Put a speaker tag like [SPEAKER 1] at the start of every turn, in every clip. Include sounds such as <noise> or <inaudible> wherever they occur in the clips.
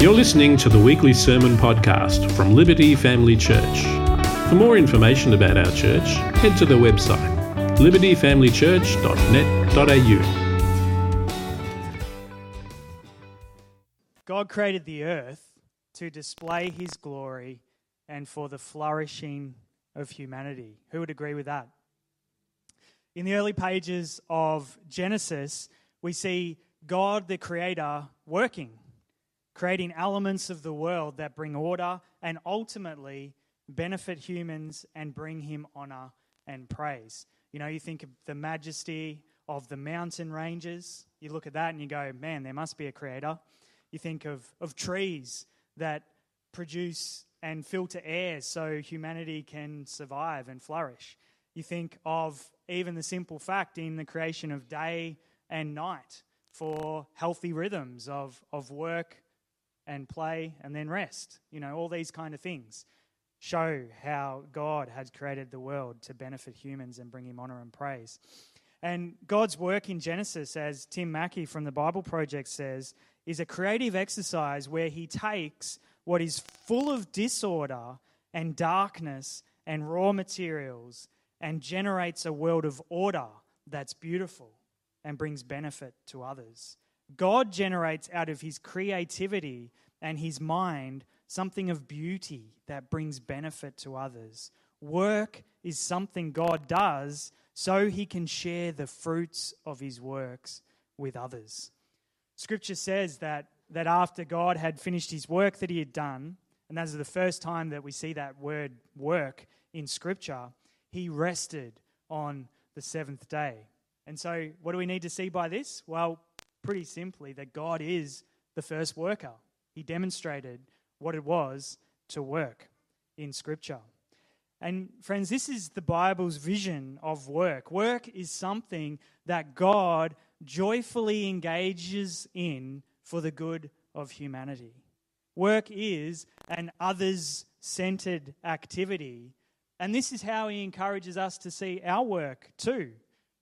[SPEAKER 1] You're listening to the weekly sermon podcast from Liberty Family Church. For more information about our church, head to the website libertyfamilychurch.net.au.
[SPEAKER 2] God created the earth to display his glory and for the flourishing of humanity. Who would agree with that? In the early pages of Genesis, we see God the Creator working creating elements of the world that bring order and ultimately benefit humans and bring him honor and praise. You know, you think of the majesty of the mountain ranges, you look at that and you go, man, there must be a creator. You think of, of trees that produce and filter air so humanity can survive and flourish. You think of even the simple fact in the creation of day and night for healthy rhythms of, of work and play and then rest. You know, all these kind of things show how God had created the world to benefit humans and bring him honor and praise. And God's work in Genesis, as Tim Mackie from the Bible Project says, is a creative exercise where he takes what is full of disorder and darkness and raw materials and generates a world of order that's beautiful and brings benefit to others. God generates out of his creativity and his mind something of beauty that brings benefit to others. Work is something God does so he can share the fruits of his works with others. Scripture says that, that after God had finished his work that he had done, and that is the first time that we see that word work in Scripture, he rested on the seventh day. And so, what do we need to see by this? Well, pretty simply, that God is the first worker. He demonstrated what it was to work in Scripture. And friends, this is the Bible's vision of work. Work is something that God joyfully engages in for the good of humanity. Work is an others centered activity. And this is how he encourages us to see our work too.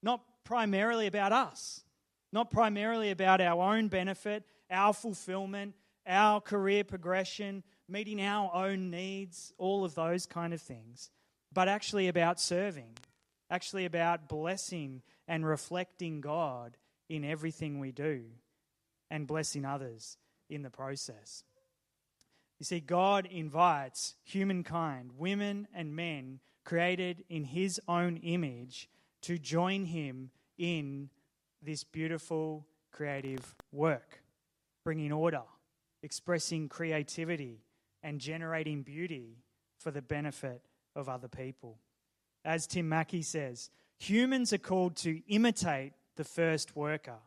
[SPEAKER 2] Not primarily about us, not primarily about our own benefit, our fulfillment, our career progression, meeting our own needs, all of those kind of things, but actually about serving, actually about blessing and reflecting God in everything we do and blessing others in the process. You see, God invites humankind, women and men created in His own image, to join Him in this beautiful creative work, bringing order, expressing creativity, and generating beauty for the benefit of other people. As Tim Mackie says, humans are called to imitate the first worker.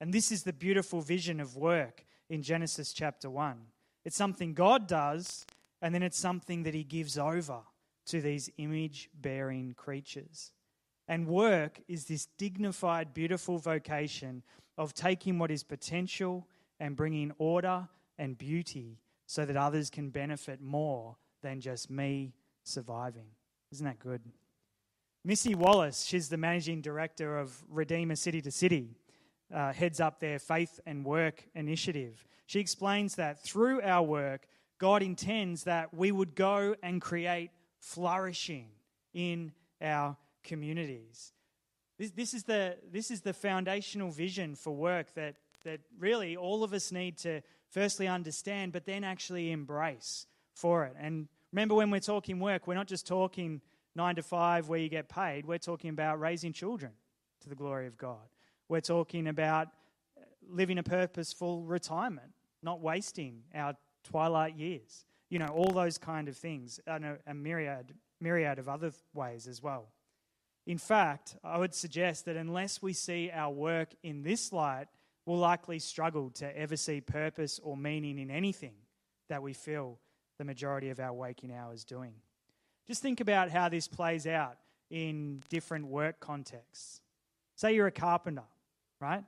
[SPEAKER 2] And this is the beautiful vision of work in Genesis chapter 1. It's something God does, and then it's something that He gives over to these image bearing creatures. And work is this dignified, beautiful vocation of taking what is potential and bringing order and beauty so that others can benefit more than just me surviving. Isn't that good? Missy Wallace, she's the managing director of Redeemer City to City, uh, heads up their faith and work initiative. She explains that through our work, God intends that we would go and create flourishing in our communities. This, this, is, the, this is the foundational vision for work that, that really all of us need to firstly understand, but then actually embrace for it. And remember, when we're talking work, we're not just talking nine to five where you get paid, we're talking about raising children to the glory of God. We're talking about living a purposeful retirement, not wasting our twilight years. You know, all those kind of things, and a, a myriad, myriad of other ways as well. In fact, I would suggest that unless we see our work in this light, we'll likely struggle to ever see purpose or meaning in anything that we feel the majority of our waking hours doing. Just think about how this plays out in different work contexts. Say you're a carpenter, right?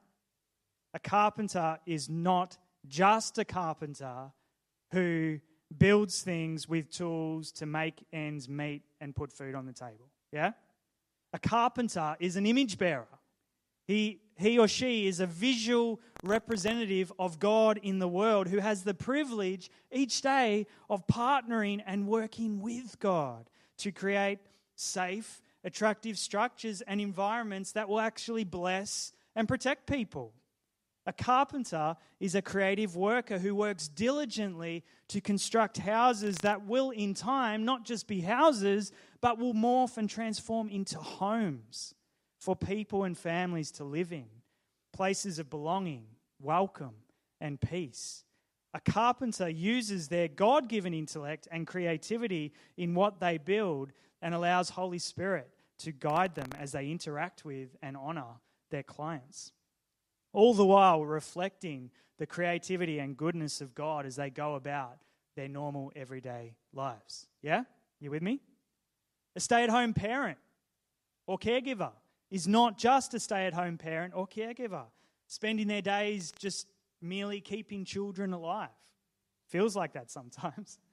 [SPEAKER 2] A carpenter is not just a carpenter who builds things with tools to make ends meet and put food on the table. Yeah? A carpenter is an image bearer. He, he or she is a visual representative of God in the world who has the privilege each day of partnering and working with God to create safe, attractive structures and environments that will actually bless and protect people. A carpenter is a creative worker who works diligently to construct houses that will, in time, not just be houses, but will morph and transform into homes for people and families to live in, places of belonging, welcome, and peace. A carpenter uses their God given intellect and creativity in what they build and allows Holy Spirit to guide them as they interact with and honor their clients. All the while reflecting the creativity and goodness of God as they go about their normal everyday lives. Yeah? You with me? A stay at home parent or caregiver is not just a stay at home parent or caregiver, spending their days just merely keeping children alive. Feels like that sometimes. <laughs>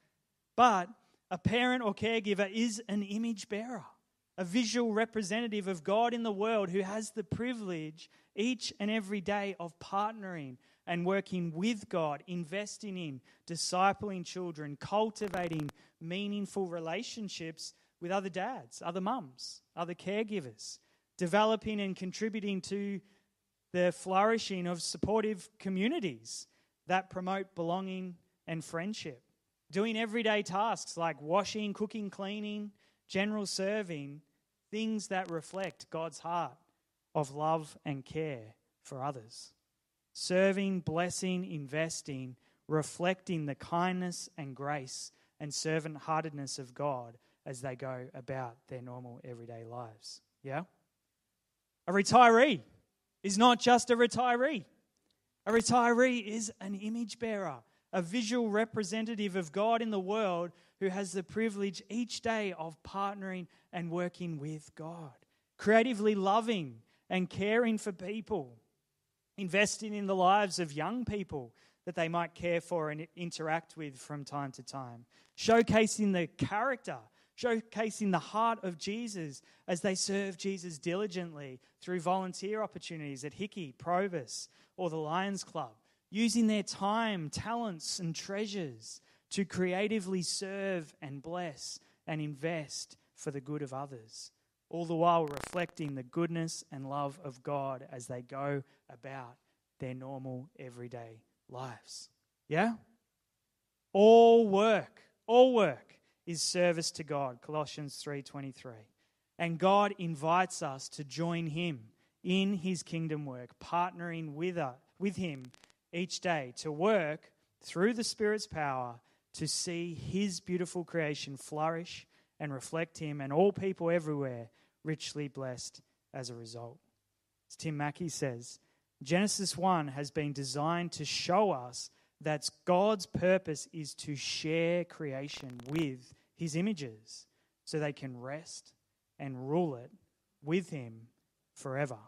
[SPEAKER 2] But a parent or caregiver is an image bearer, a visual representative of God in the world who has the privilege each and every day of partnering and working with God, investing in, discipling children, cultivating meaningful relationships with other dads, other mums, other caregivers, developing and contributing to the flourishing of supportive communities that promote belonging and friendship. Doing everyday tasks like washing, cooking, cleaning, general serving, things that reflect God's heart of love and care for others. Serving, blessing, investing, reflecting the kindness and grace and servant heartedness of God as they go about their normal everyday lives. Yeah? A retiree is not just a retiree, a retiree is an image bearer, a visual representative of God in the world who has the privilege each day of partnering and working with God, creatively loving and caring for people, investing in the lives of young people that they might care for and interact with from time to time, showcasing the character, showcasing the heart of Jesus as they serve Jesus diligently through volunteer opportunities at Hickey, Provis, or the Lions Club, using their time, talents, and treasures to creatively serve and bless and invest for the good of others all the while reflecting the goodness and love of God as they go about their normal everyday lives. Yeah? All work, all work is service to God, Colossians 3:23. And God invites us to join him in his kingdom work, partnering with, us, with him each day to work through the Spirit's power to see his beautiful creation flourish and reflect him and all people everywhere richly blessed as a result. As Tim Mackie says, Genesis 1 has been designed to show us that God's purpose is to share creation with his images so they can rest and rule it with him forever.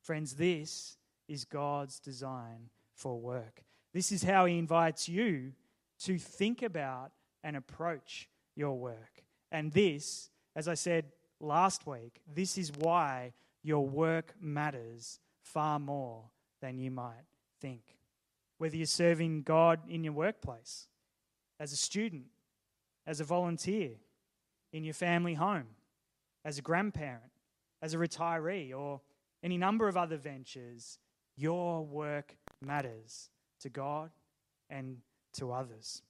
[SPEAKER 2] Friends, this is God's design for work. This is how he invites you to think about and approach your work. And this, as I said last week, this is why your work matters far more than you might think. Whether you're serving God in your workplace, as a student, as a volunteer, in your family home, as a grandparent, as a retiree, or any number of other ventures, your work matters to God and to others.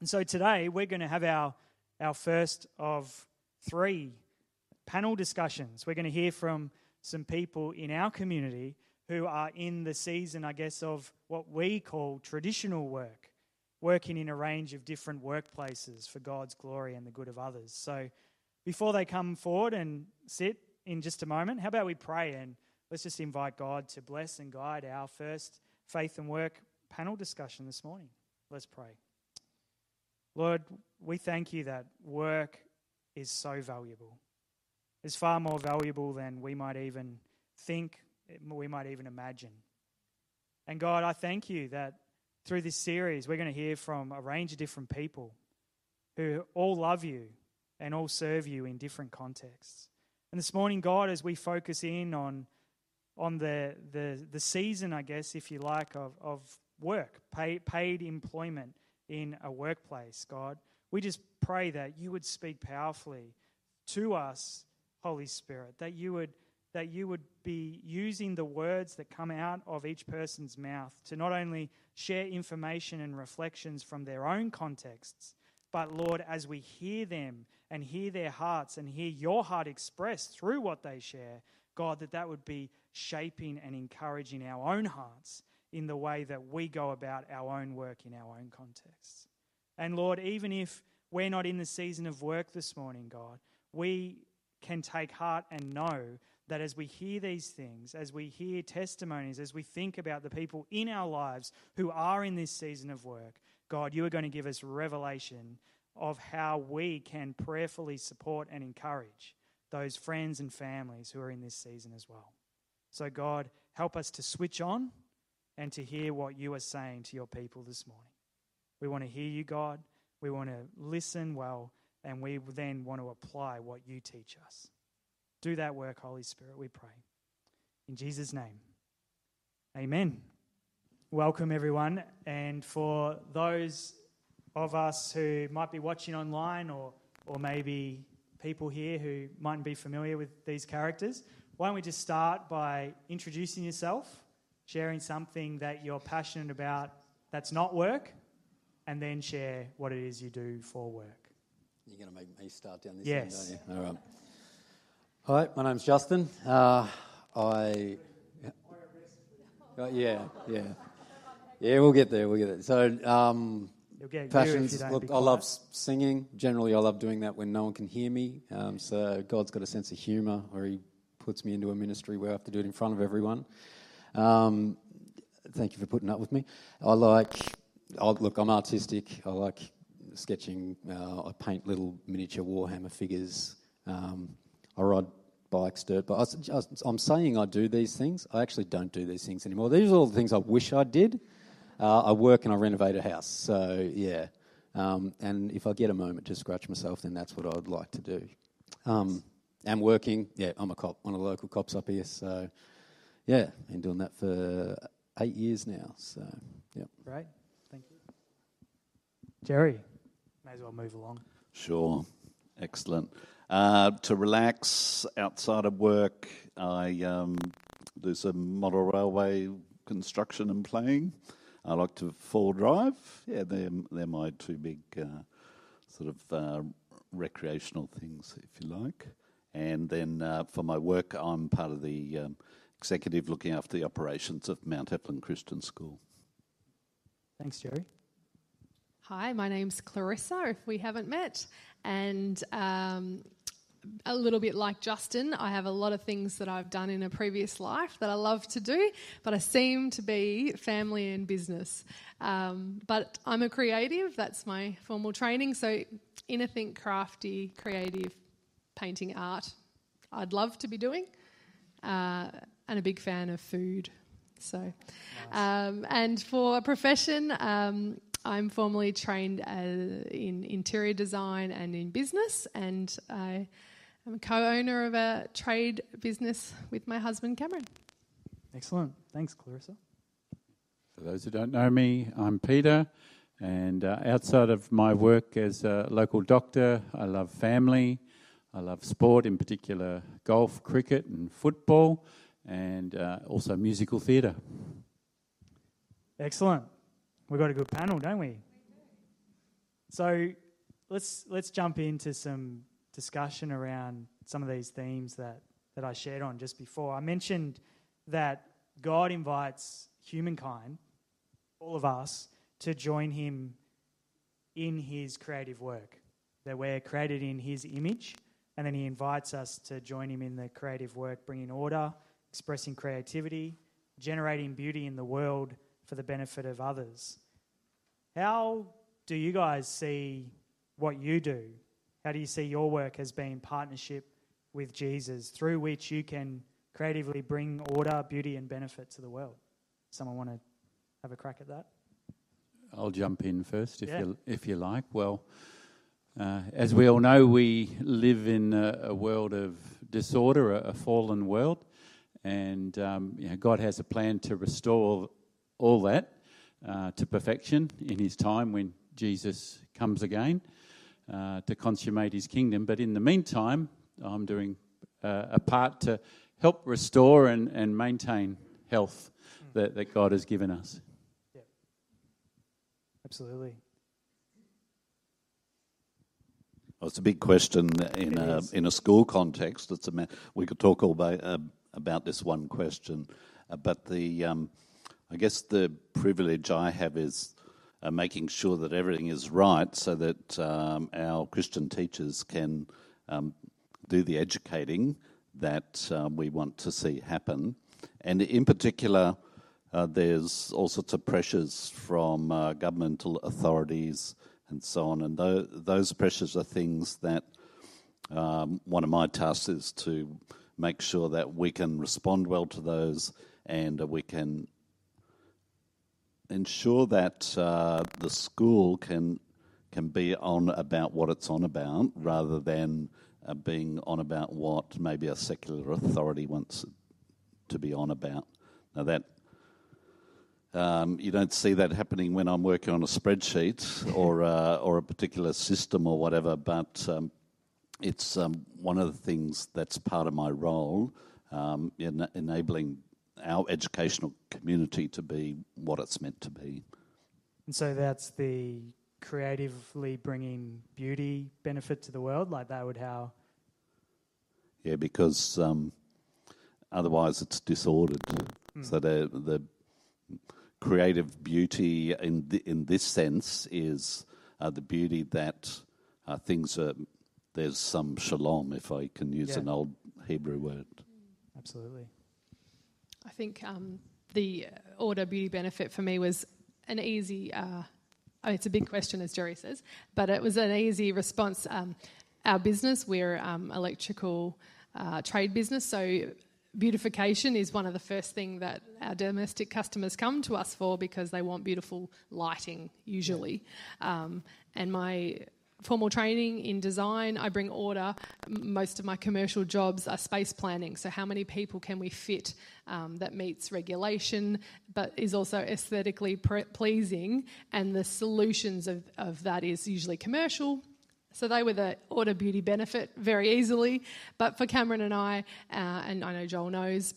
[SPEAKER 2] And so today we're going to have our, our first of three panel discussions. We're going to hear from some people in our community who are in the season, I guess, of what we call traditional work, working in a range of different workplaces for God's glory and the good of others. So before they come forward and sit in just a moment, how about we pray and let's just invite God to bless and guide our first faith and work panel discussion this morning. Let's pray. Lord, we thank you that work is so valuable is far more valuable than we might even think, we might even imagine. And God, I thank you that through this series, we're going to hear from a range of different people who all love you and all serve you in different contexts. And this morning, God, as we focus in on on the, the, the season, I guess, if you like, of, of work, pay, paid employment in a workplace, God. We just pray that you would speak powerfully to us, Holy Spirit, that you would that you would be using the words that come out of each person's mouth to not only share information and reflections from their own contexts, but Lord, as we hear them and hear their hearts and hear your heart expressed through what they share, God, that that would be shaping and encouraging our own hearts in the way that we go about our own work in our own contexts. And Lord, even if we're not in the season of work this morning, God, we can take heart and know that as we hear these things, as we hear testimonies, as we think about the people in our lives who are in this season of work, God, you are going to give us revelation of how we can prayerfully support and encourage those friends and families who are in this season as well. So, God, help us to switch on and to hear what you are saying to your people this morning. We want to hear you, God. We want to listen well, and we then want to apply what you teach us. Do that work, Holy Spirit, we pray. In Jesus' name, amen. Welcome, everyone. And for those of us who might be watching online or, or maybe people here who mightn't be familiar with these characters, why don't we just start by introducing yourself, sharing something that you're passionate about that's not work, and then share what it is you do for work.
[SPEAKER 3] You're going to make me start down this
[SPEAKER 2] yes.
[SPEAKER 3] end, aren't you? All right. Hi, my name's Justin. Uh, I. Uh, yeah, yeah. Yeah, we'll get there, we'll get there. So, um, passions. Look, I love singing. Generally, I love doing that when no one can hear me. Um, so, God's got a sense of humour, or He puts me into a ministry where I have to do it in front of everyone. Um, thank you for putting up with me. I like, I, look, I'm artistic. I like sketching. Uh, I paint little miniature Warhammer figures. Um, I ride bikes, dirt bikes. I'm saying I do these things. I actually don't do these things anymore. These are all the things I wish I did. Uh, I work and I renovate a house. So, yeah. Um, and if I get a moment to scratch myself, then that's what I'd like to do. Um, and working, yeah, I'm a cop, one of the local cops up here. So, yeah, been doing that for eight years now. So, yeah.
[SPEAKER 2] Great. Thank you. Gerry, may as well move along.
[SPEAKER 4] Sure. Excellent. Uh, to relax outside of work, I um, do some model railway construction and playing. I like to four drive. Yeah, they're, they're my two big uh, sort of uh, recreational things, if you like. And then uh, for my work, I'm part of the um, executive looking after the operations of Mount Evelyn Christian School.
[SPEAKER 2] Thanks, Gerry.
[SPEAKER 5] Hi, my name's Clarissa, if we haven't met. And um, a little bit like Justin, I have a lot of things that I've done in a previous life that I love to do, but I seem to be family and business. Um, but I'm a creative, that's my formal training. So, anything crafty, creative, painting, art, I'd love to be doing. Uh, and a big fan of food. So, nice. um, and for a profession, um, I'm formally trained uh, in interior design and in business, and I I'm a co owner of a trade business with my husband, Cameron.
[SPEAKER 2] Excellent. Thanks, Clarissa.
[SPEAKER 6] For those who don't know me, I'm Peter, and uh, outside of my work as a local doctor, I love family, I love sport, in particular golf, cricket, and football, and uh, also musical theatre.
[SPEAKER 2] Excellent. We've got a good panel, don't we? So let's let's jump into some discussion around some of these themes that, that I shared on just before. I mentioned that God invites humankind, all of us, to join Him in His creative work. That we're created in His image, and then He invites us to join Him in the creative work, bringing order, expressing creativity, generating beauty in the world for the benefit of others. How do you guys see what you do how do you see your work as being partnership with Jesus through which you can creatively bring order, beauty, and benefit to the world? Someone want to have a crack at that?
[SPEAKER 6] I'll jump in first if,
[SPEAKER 2] yeah.
[SPEAKER 6] you, if you like. Well, uh, as we all know, we live in a, a world of disorder, a, a, fallen world, and um, you know, God has a plan to restore all that uh, to perfection in His time when Jesus comes again uh, to consummate His kingdom. But in the meantime, I'm doing uh, a part to help restore and, and maintain health that, that God has given us.
[SPEAKER 2] Yeah. Absolutely.
[SPEAKER 4] Well, it's a big question in a in a school context. It's a we could talk all about, uh, about this one question, uh, but the um, I guess the privilege I have is uh, making sure that everything is right, so that um, our Christian teachers can um, do the educating that uh, we want to see happen, and in particular. Uh, there's all sorts of pressures from uh, governmental authorities and so on. And th- those pressures are things that um, one of my tasks is to make sure that we can respond well to those and we can ensure that uh, the school can can be on about what it's on about rather than uh, being on about what maybe a secular authority wants to be on about. Now that um, you don't see that happening when I'm working on a spreadsheet or uh, or a particular system or whatever, but um, it's um, one of the things that's part of my role um, in enabling our educational community to be what it's meant to be.
[SPEAKER 2] And so that's the creatively bringing beauty benefit to the world, like that would how.
[SPEAKER 4] Yeah, because um, otherwise it's disordered. Mm. So the the creative beauty in the, in this sense is uh, the beauty that uh, things are. There's some shalom, if I can use yeah. an old Hebrew word.
[SPEAKER 2] Absolutely.
[SPEAKER 5] I think um, the order beauty benefit for me was an easy. Uh, oh, it's a big question, as Gerry says, but it was an easy response. Um, our business, we're um, electrical uh, trade business, so beautification is one of the first thing that our domestic customers come to us for because they want beautiful lighting usually. Um, and my formal training in design i bring order. Most of my commercial jobs are space planning. So how many people can we fit um, that meets regulation but is also aesthetically pre- pleasing? And the solutions of, of that is usually commercial so they were the order beauty benefit very easily. But for Cameron and I, uh, and I know Joel knows,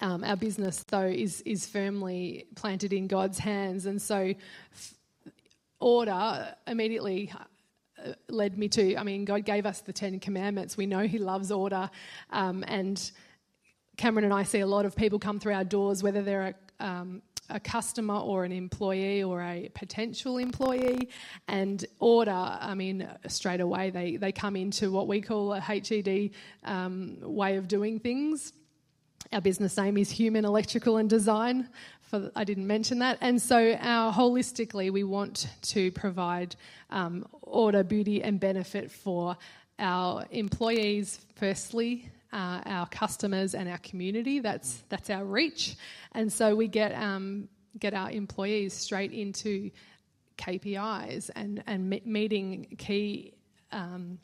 [SPEAKER 5] um, our business though is is firmly planted in God's hands, and so f- order immediately uh, led me to. I mean, God gave us the Ten Commandments. We know He loves order, um, and Cameron and I see a lot of people come through our doors, whether they're a um, a customer or an employee or a potential employee and order, I mean, straight away they, they come into what we call a HED um, way of doing things. Our business name is Human Electrical and Design. For, I didn't mention that. And so, our holistically, we want to provide um, order, beauty, and benefit for our employees, firstly, uh, our customers and our community. That's that's our reach, and so we get um, get our employees straight into KPIs and and me- meeting key. Um,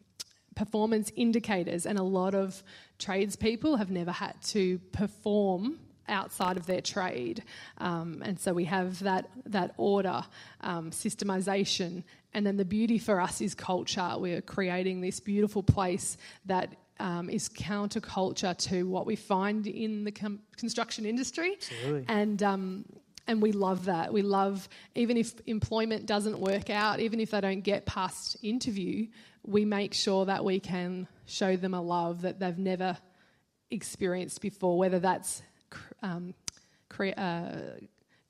[SPEAKER 5] performance indicators, and a lot of tradespeople have never had to perform outside of their trade. Um, and so we have that, that order, um, systemization, and then the beauty for us is culture. We're creating this beautiful place that um, is counterculture to what we find in the com- construction industry.
[SPEAKER 2] Absolutely.
[SPEAKER 5] And um, and we love that. We love even if employment doesn't work out, even if they don't get past interview, we make sure that we can show them a love that they've never experienced before, whether that's um, cre- uh,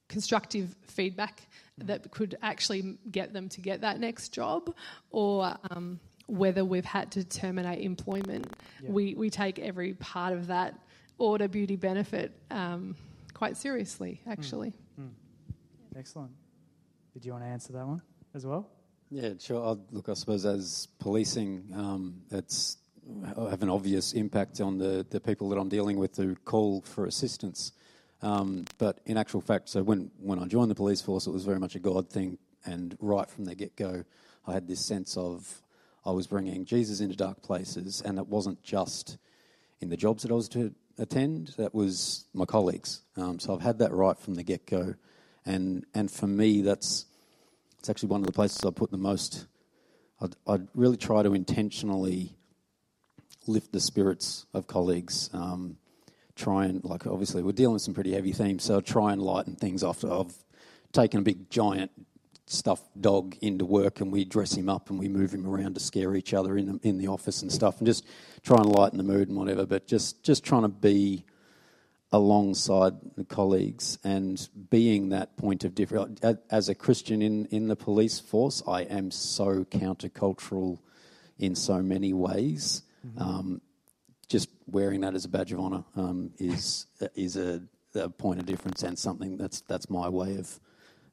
[SPEAKER 5] constructive feedback that could actually get them to get that next job, or um, whether we've had to terminate employment. Yeah. We, we take every part of that order beauty benefit um, quite seriously, hmm. actually. Mm.
[SPEAKER 2] Mm. Excellent. Did you want to answer that one as well?
[SPEAKER 3] Yeah, sure. I'll, look, I suppose as policing, um, it's have an obvious impact on the, the people that I'm dealing with who call for assistance. Um, but in actual fact, so when, when I joined the police force, it was very much a God thing. And right from the get go, I had this sense of I was bringing Jesus into dark places, and it wasn't just in the jobs that I was to, attend, that was my colleagues. Um, so I've had that right from the get go, and and for me, that's it's actually one of the places I put the most. I'd, I'd really try to intentionally lift the spirits of colleagues. Um, try and like obviously we're dealing with some pretty heavy themes, so I'll try and lighten things off. I've taken a big giant stuffed dog into work and we dress him up and we move him around to scare each other in the, in the office and stuff and just try and lighten the mood and whatever. But just just trying to be alongside the colleagues and being that point of difference. As a Christian in, in the police force, I am so countercultural in so many ways. Mm-hmm. Um, just wearing that as a badge of honour um, is is a, a, point of difference and something that's that's my way of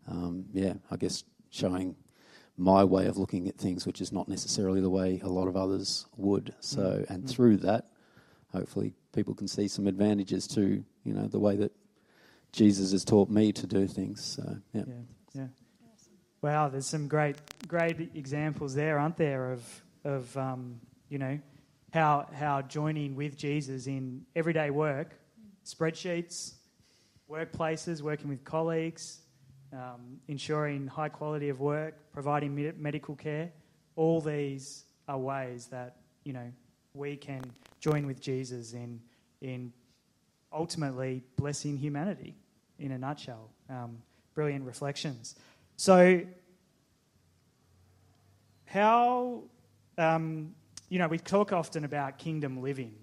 [SPEAKER 3] um, yeah I guess showing my way of looking at things, which is not necessarily the way a lot of others would. So mm-hmm. and through that, hopefully people can see some advantages to you know the way that Jesus has taught me to do things. So yeah.
[SPEAKER 2] yeah, yeah. Wow, there's some great great examples there, aren't there, of of um, you know how, how joining with Jesus in everyday work, spreadsheets, workplaces, working with colleagues, um, ensuring high quality of work, providing med- medical care, all these are ways that, you know, we can join with Jesus in, in ultimately blessing humanity in a nutshell. Um, brilliant reflections. So, how um, you know, we talk often about kingdom living,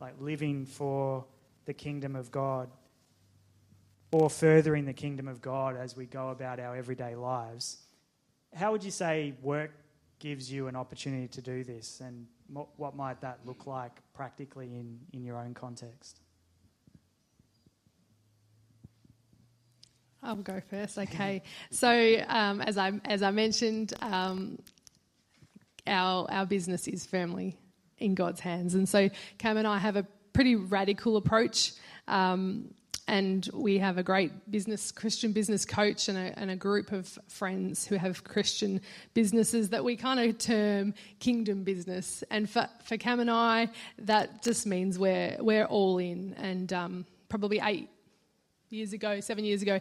[SPEAKER 2] like living for the kingdom of God or furthering the kingdom of God as we go about our everyday lives. How would you say work gives you an opportunity to do this, and what might that look like practically in, in your own context?
[SPEAKER 5] I'll go first. <laughs> Okay. So um, as I as I mentioned, um, our, our business is firmly in God's hands. And so Cam and I have a pretty radical approach. Um, and we have a great business Christian business coach and a, and a, group of friends who have Christian businesses that we kind of term kingdom business. And for, for Cam and I, that just means we're we're all in. And um, probably eight years ago, seven years ago,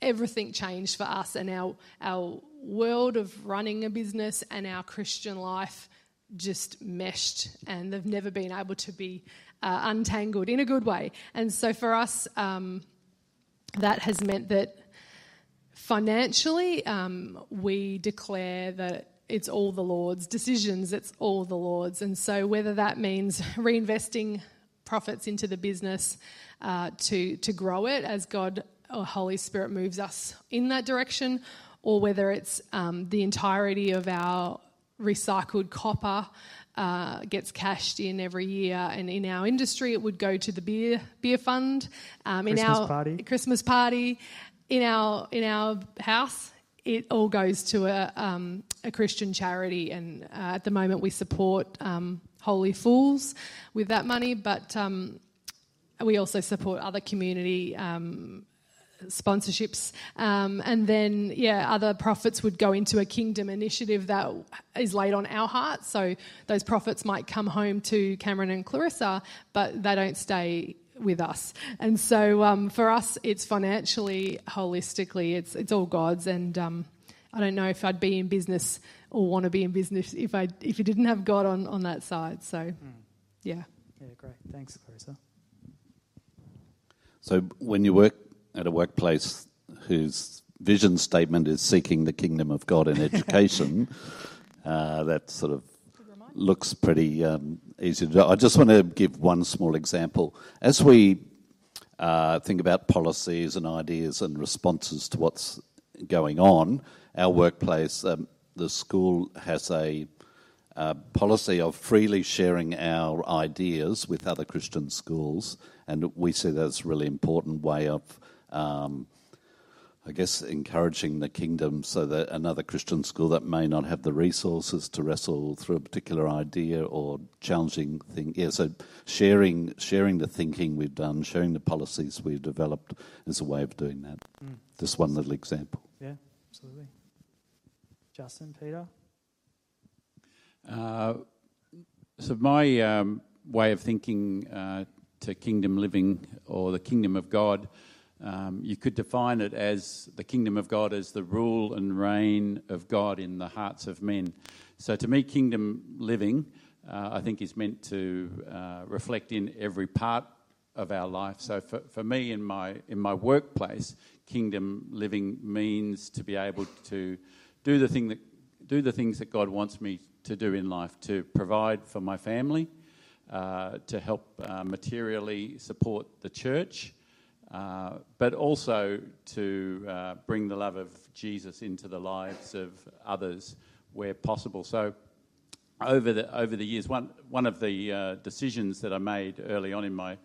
[SPEAKER 5] everything changed for us, and our our world of running a business and our Christian life just meshed, and they've never been able to be uh, untangled in a good way. And so for us, um, that has meant that financially, um, we declare that it's all the Lord's decisions, it's all the Lord's. And so whether that means <laughs> reinvesting profits into the business uh, to, to grow it as God or Holy Spirit moves us in that direction, or whether it's um, the entirety of our recycled copper uh, gets cashed in every year. And in our industry, it would go to the beer beer fund.
[SPEAKER 2] Um, in Christmas
[SPEAKER 5] our
[SPEAKER 2] party.
[SPEAKER 5] Christmas party, in our in our house, it all goes to a, um, a Christian charity. And uh, at the moment, we support um, Holy Fools with that money, but um, we also support other community um, sponsorships. Um, and then, yeah, other profits would go into a kingdom initiative that is laid on our hearts. So those profits might come home to Cameron and Clarissa, but they don't stay with us. And so um, for us, it's financially, holistically, it's, it's all God's. And um, I don't know if I'd be in business or want to be in business if I if you didn't have God on, on that side. So, mm. yeah.
[SPEAKER 2] Yeah, great. Thanks, Clarissa.
[SPEAKER 4] So when you work at a workplace whose vision statement is seeking the kingdom of God in education, <laughs> uh, that sort of looks pretty um, easy to do. I just want to give one small example. As we uh, think about policies and ideas and responses to what's going on, our workplace, um, the school has a uh, policy of freely sharing our ideas with other Christian schools, and we see that as a really important way of um, I guess, encouraging the kingdom so that another Christian school that may not have the resources to wrestle through a particular idea or challenging thing. Yeah, so sharing sharing the thinking we've done, sharing the policies we've developed is a way of doing that. Mm. Just one little example.
[SPEAKER 2] Yeah, absolutely. Justin, Peter?
[SPEAKER 6] Uh, so my um, way of thinking uh, to kingdom living or the kingdom of God, um, you could define it as the kingdom of God as the rule and reign of God in the hearts of men. So to me, kingdom living, uh, I think, is meant to uh, reflect in every part of our life. So for, for me, in my in my workplace, kingdom living means to be able to do the thing that do the things that God wants me to do in life, to provide for my family, uh, to help uh, materially support the church, uh, but also to uh, bring the love of Jesus into the lives of others where possible. So, over the over the years, one one of the uh, decisions that I made early on in my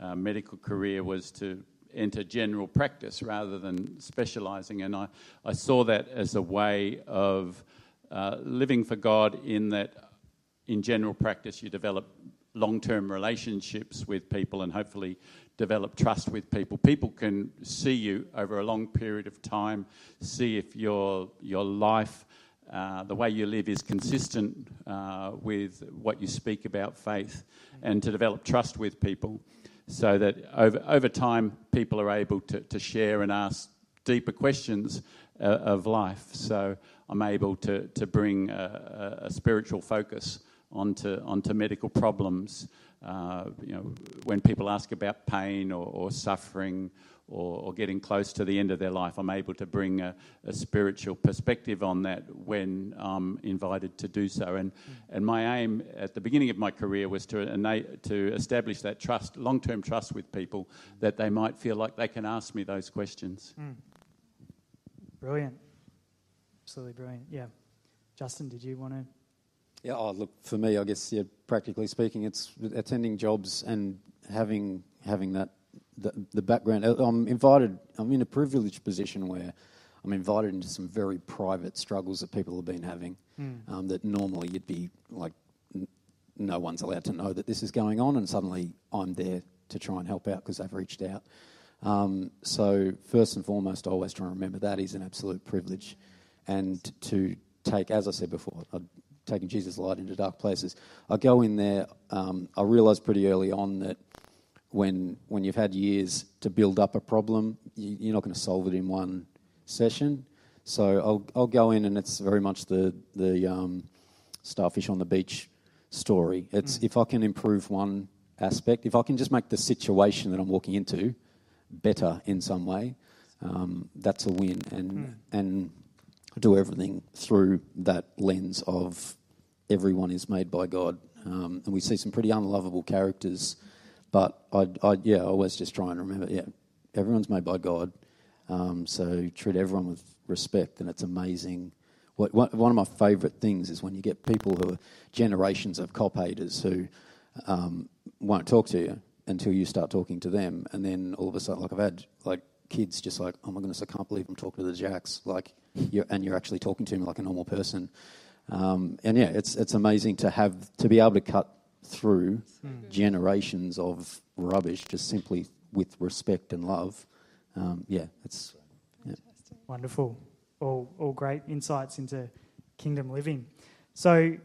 [SPEAKER 6] uh, medical career was to enter general practice rather than specialising, and I, I saw that as a way of uh, living for God in that in general practice you develop long-term relationships with people and hopefully develop trust with people. People can see you over a long period of time, see if your your life, uh, the way you live, is consistent uh, with what you speak about faith, and to develop trust with people, so that over over time people are able to, to share and ask deeper questions uh, of life. So I'm able to to bring a, a spiritual focus onto onto medical problems. Uh, you know, when people ask about pain or, or suffering or, or, getting close to the end of their life, I'm able to bring a, a, spiritual perspective on that when I'm invited to do so. And, and my aim at the beginning of my career was to, to establish that trust, long term trust with people, that they might feel like they can ask me those questions. Mm.
[SPEAKER 2] Brilliant. Absolutely brilliant. Yeah. Justin, did you want to
[SPEAKER 3] yeah, oh, look, for me, I guess, yeah, practically speaking, it's attending jobs and having having that the, the background. Uh, I'm invited. I'm in a privileged position where I'm invited into some very private struggles that people have been having. Mm. Um, that normally you'd be like, n- no one's allowed to know that this is going on, and suddenly I'm there to try and help out because they've reached out. Um, so first and foremost, I always try and remember that is an absolute privilege, and to take, as I said before, I taking Jesus' light into dark places. I go in there. Um, I realise pretty early on that when when you've had years to build up a problem, you, are not going to solve it in one session. So I'll I'll go in, and it's very much the the um, starfish on the beach story. It's mm. if I can improve one aspect, if I can just make the situation that I'm walking into better in some way, um, that's a win. And mm. and do everything through that lens of everyone is made by God. Um, and we see some pretty unlovable characters, but I, I, yeah, I always just try and remember, yeah, everyone's made by God. Um, so treat everyone with respect, and it's amazing. What, one of my favourite things is when you get people who are generations of cop haters who um, won't talk to you until you start talking to them, and then all of a sudden, like I've had like kids just like, oh my goodness, I can't believe I'm talking to the Jacks. Like, you're, and you're actually talking to him like a normal person. Um, and yeah, it's it's amazing to have to be able to cut through mm. generations of rubbish just simply with respect and love. Um, yeah, it's yeah.
[SPEAKER 2] wonderful. All all great insights into kingdom living. So,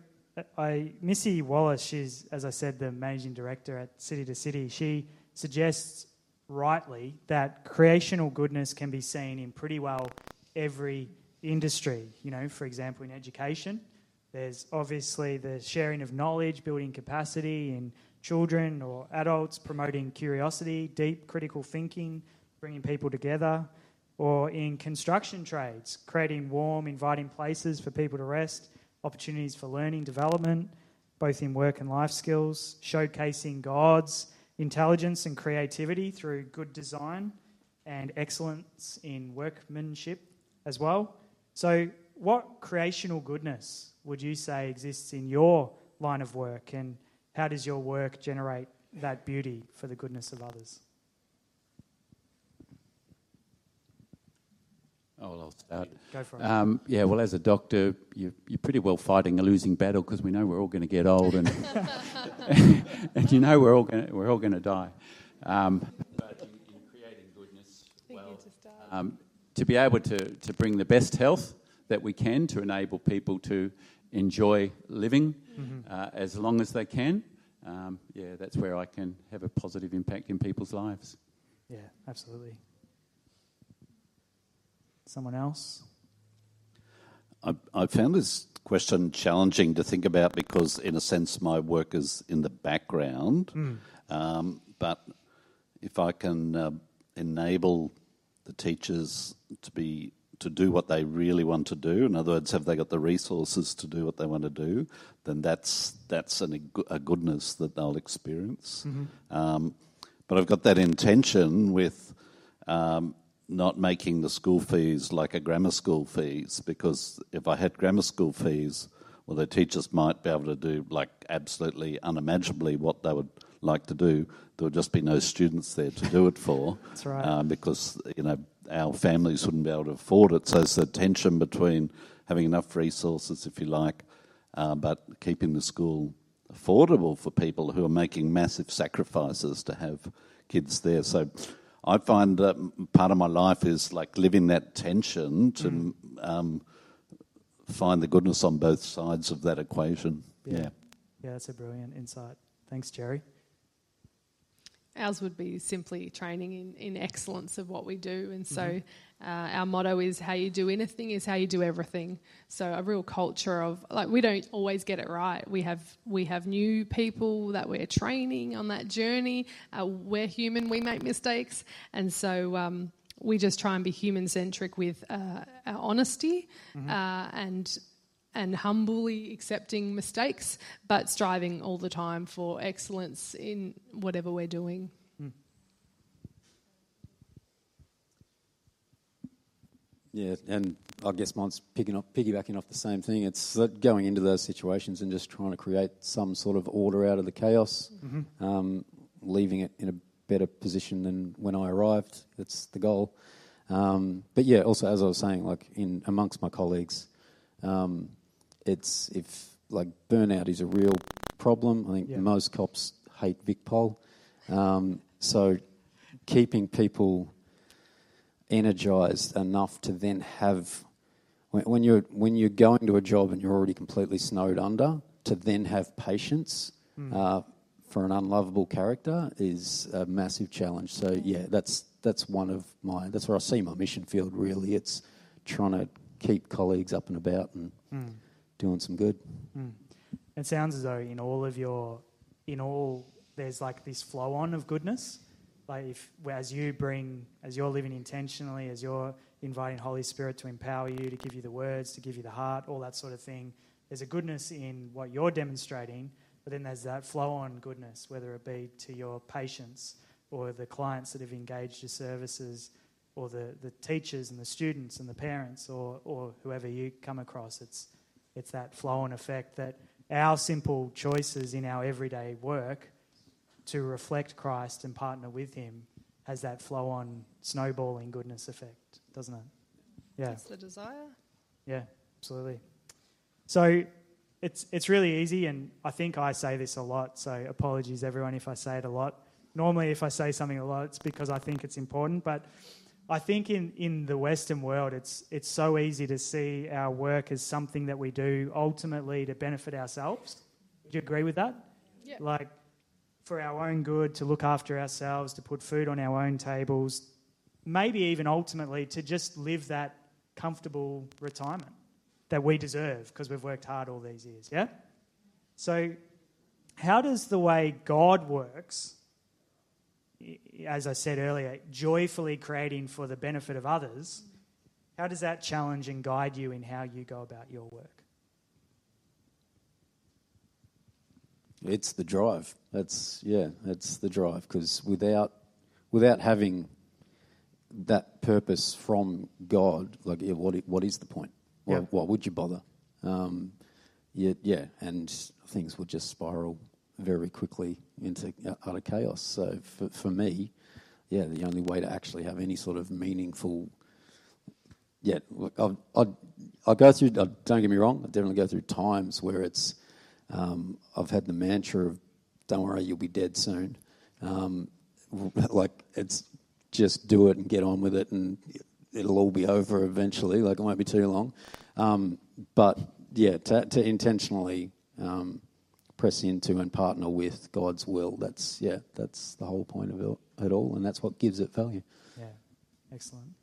[SPEAKER 2] I Missy Wallace, she's as I said the managing director at City to City. She suggests rightly that creational goodness can be seen in pretty well every industry. You know, for example, in education, there's obviously the sharing of knowledge, building capacity in children or adults, promoting curiosity, deep critical thinking, bringing people together. Or in construction trades, creating warm, inviting places for people to rest, opportunities for learning, development, both in work and life skills, showcasing God's intelligence and creativity through good design and excellence in workmanship as well. So, what creational goodness would you say exists in your line of work, and how does your work generate that beauty for the goodness of others?
[SPEAKER 6] Oh, well, I'll start.
[SPEAKER 2] Go for it.
[SPEAKER 6] Um, yeah, well, as a doctor, you, are pretty well fighting a losing battle because we know we're all going to get old, and <laughs> and you know we're all going we're all going to die. Um, but in, in, creating goodness, well, to, um, to be able to to bring the best health that we can to enable people to enjoy living mm-hmm. uh, as long as they can, um, yeah, that's where I can have a positive impact in people's lives.
[SPEAKER 2] Yeah, absolutely. Someone else?
[SPEAKER 4] I, I found this question challenging to think about because, in a sense, my work is in the background. Mm. Um, but if I can uh, enable the teachers to be to do what they really want to do, in other words, have they got the resources to do what they want to do, then that's that's an, a goodness that they'll experience. Mm-hmm. Um, but I've got that intention with um, not making the school fees like a grammar school fees because if I had grammar school fees, well, the teachers might be able to do like absolutely unimaginably what they would like to do. There would just be no students there to do it for. <laughs>
[SPEAKER 2] That's right. Uh,
[SPEAKER 4] because you know our families wouldn't be able to afford it. So it's the tension between having enough resources, if you like, uh, but keeping the school affordable for people who are making massive sacrifices to have kids there. So I find that part of my life is like living that tension to mm. um, find the goodness on both sides of that equation. Yeah. yeah.
[SPEAKER 2] Yeah, that's a brilliant insight. Thanks, Gerry.
[SPEAKER 5] Ours would be simply training in, in excellence of what we do. And so mm-hmm. uh, our motto is how you do anything is how you do everything. So a real culture of like we don't always get it right. We have we have new people that we're training on that journey. Uh, we're human, we make mistakes. And so um, we just try and be human centric with uh, our honesty mm-hmm. Uh, and and humbly accepting mistakes, but striving all the time for excellence in whatever we're doing. Mm.
[SPEAKER 3] Yeah, and I guess mine's picking up, piggybacking off the same thing. It's going into those situations and just trying to create some sort of order out of the chaos, mm-hmm. um, leaving it in a better position than when I arrived. That's the goal. Um, but yeah, also as I was saying, like in amongst my colleagues, um, it's if like burnout is a real problem. I think yeah. most cops hate VicPol. Um, so keeping people energized enough to then have when, when, you're when you're going to a job and you're already completely snowed under to then have patience mm. uh, for an unlovable character is a massive challenge. So yeah, that's that's one of my that's where I see my mission field really. It's trying to keep colleagues up and about and. Mm doing some good. Mm.
[SPEAKER 2] It sounds as though in all of your, in all, there's like this flow on of goodness. Like if, as you bring, as you're living intentionally, as you're inviting Holy Spirit to empower you, to give you the words, to give you the heart, all that sort of thing, there's a goodness in what you're demonstrating, but then there's that flow on goodness, whether it be to your patients or the clients that have engaged your services or the, the teachers and the students and the parents or, or whoever you come across. It's, it's that flow and effect that our simple choices in our everyday work to reflect Christ and partner with Him has that flow on snowballing goodness effect, doesn't it?
[SPEAKER 5] Yeah. That's the desire.
[SPEAKER 2] Yeah, absolutely. So it's it's really easy, and I think I say this a lot. So apologies, everyone, if I say it a lot. Normally, if I say something a lot, it's because I think it's important. But I think in, in the Western world, it's, it's so easy to see our work as something that we do ultimately to benefit ourselves. Would you agree with that?
[SPEAKER 5] Yeah.
[SPEAKER 2] Like for our own good, to look after ourselves, to put food on our own tables, maybe even ultimately to just live that comfortable retirement that we deserve because we've worked hard all these years, yeah? So, how does the way God works as I said earlier, joyfully creating for the benefit of others, how does that challenge and guide you in how you go about your work?
[SPEAKER 3] It's the drive. That's yeah, that's the drive. Because without without having that purpose from God, like yeah, what what is the point? Why, yeah. why would you bother? Um, yeah, yeah, and things would just spiral very quickly into utter chaos. So for, for me, yeah, the only way to actually have any sort of meaningful, yeah, I I go through. Don't get me wrong, I definitely go through times where it's. Um, I've had the mantra of, "Don't worry, you'll be dead soon." Um, <laughs> like it's just do it and get on with it, and it'll all be over eventually. Like it won't be too long. Um, but yeah, to, to intentionally um, press into and partner with God's will. That's yeah, that's the whole point of it all, and that's what gives it value.
[SPEAKER 2] Yeah, excellent.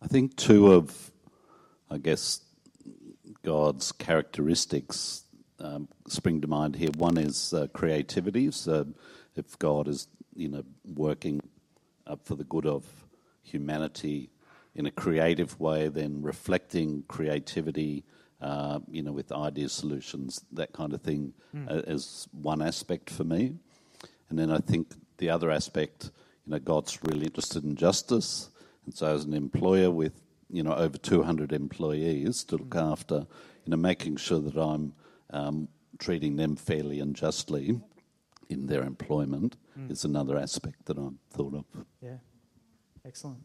[SPEAKER 4] I think two of, I guess, God's characteristics um, spring to mind here. One is uh, creativity. So, if God is, you know, working up for the good of humanity in a creative way, then reflecting creativity, uh, you know, with idea solutions, that kind of thing, mm. uh, is one aspect for me. And then I think the other aspect, you know, God's really interested in justice. And so, as an employer with, you know, over 200 employees to look mm. after, you know, making sure that I'm um, treating them fairly and justly in their employment mm. is another aspect that I've thought of.
[SPEAKER 2] Yeah, excellent.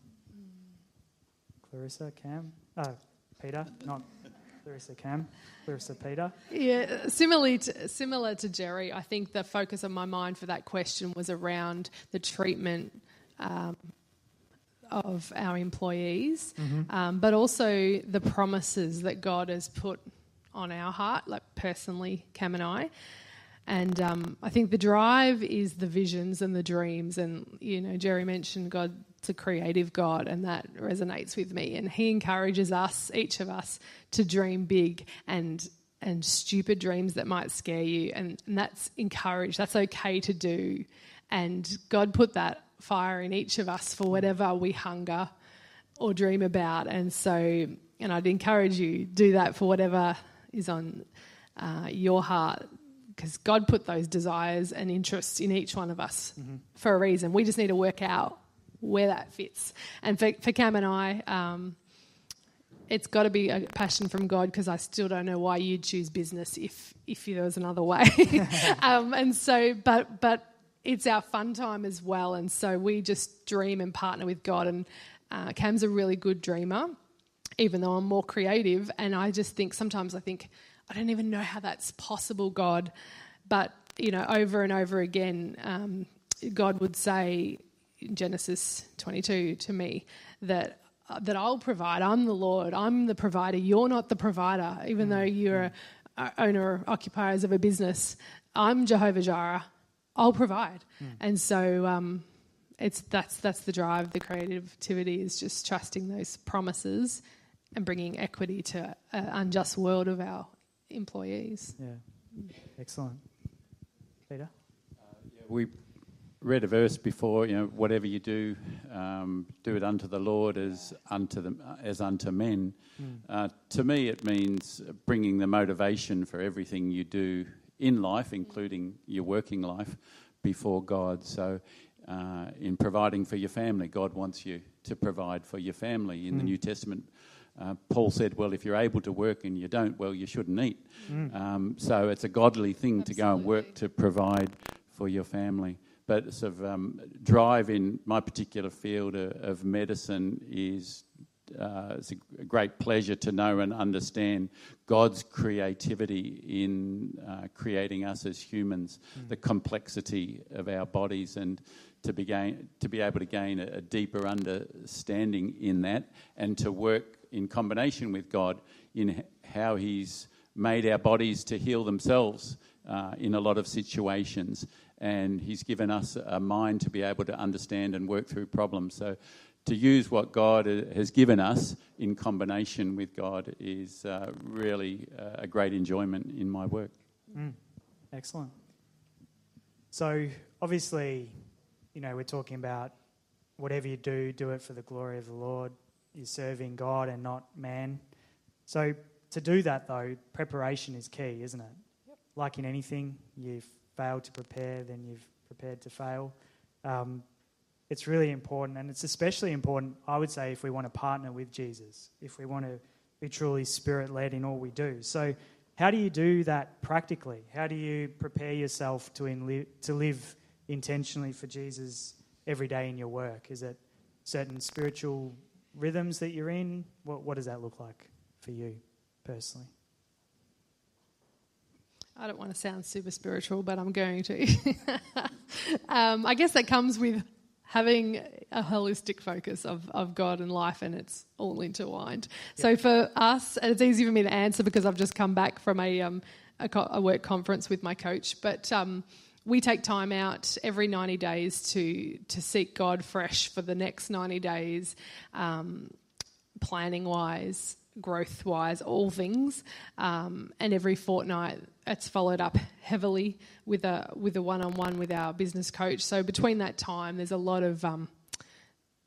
[SPEAKER 2] Clarissa, Cam, uh, Peter, not Clarissa, Cam, Clarissa, Peter.
[SPEAKER 5] Yeah, similarly to, similar to Gerry, I think the focus of my mind for that question was around the treatment. Um, of our employees, mm-hmm. um, but also the promises that God has put on our heart, like personally, Cam and I. And um, I think the drive is the visions and the dreams. And, you know, Gerry mentioned God's a creative God, and that resonates with me. And He encourages us, each of us, to dream big and and stupid dreams that might scare you. And, and that's encouraged. That's okay to do. And God put that fire in each of us for whatever we hunger or dream about. And so, and I'd encourage you do that for whatever is on uh, your heart because God put those desires and interests in each one of us mm-hmm. for a reason. We just need to work out where that fits. And for, for Cam and I, um, it's got to be a passion from God because I still don't know why you'd choose business if if there was another way. <laughs> <laughs> um, and so, but but it's our fun time as well. And so we just dream and partner with God. And uh, Cam's a really good dreamer even though I'm more creative. And I just think sometimes I think, I don't even know how that's possible, God. But, you know, over and over again, um, God would say Genesis 22 to me that. Uh, that I'll provide. I'm the Lord. I'm the provider. You're not the provider, even mm. though you're mm. owner or occupiers of a business. I'm Jehovah Jireh. I'll provide. Mm. And so um, it's that's that's the drive. The creativity is just trusting those promises and bringing equity to an unjust world of our employees.
[SPEAKER 2] Yeah, excellent. Peter?
[SPEAKER 6] Uh, yeah, we read a verse before, you know, whatever you do, um, do it unto the Lord as unto, the, as unto men. Mm. Uh, to me, it means bringing the motivation for everything you do in life, including your working life, before God. So, uh, in providing for your family, God wants you to provide for your family. In mm. the New Testament, uh, Paul said, Well, if you're able to work and you don't, well, you shouldn't eat. Mm. Um, so it's a godly thing Absolutely. to go and work to provide for your family. But sort of um, drive in my particular field of, of medicine is uh, it's a great pleasure to know and understand God's creativity in uh, creating us as humans, mm. the complexity of our bodies, and to be, gain, to be able to gain a, a deeper understanding in that and to work in combination with God in how He's made our bodies to heal themselves uh, in a lot of situations. And He's given us a mind to be able to understand and work through problems. So, to use what God has given us in combination with God is uh, really a great enjoyment in my work.
[SPEAKER 2] Mm, excellent. So, obviously, you know, we're talking about whatever you do, do it for the glory of the Lord you're serving God and not man. So to do that, though, preparation is key, isn't it? Yep. Like in anything, you've failed to prepare, then you've prepared to fail. Um, it's really important, and it's especially important, I would say, if we want to partner with Jesus, if we want to be truly spirit led in all we do. So, how do you do that practically? How do you prepare yourself to, to live intentionally for Jesus every day in your work? Is it certain spiritual rhythms that you're in? What, what does that look like for you personally?
[SPEAKER 5] I don't want to sound super spiritual, but I'm going to. <laughs> um, I guess that comes with having a holistic focus of, of God and life, and it's all intertwined. So for us, and it's easy for me to answer because I've just come back from a, um, a, a, work conference with my coach, but um, we take time out every 90 days to to seek God fresh for the next 90 days, um, planning wise, growth wise, all things. Um, and every fortnight, it's followed up heavily with a with a one on one with our business coach. So between that time, there's a lot of um,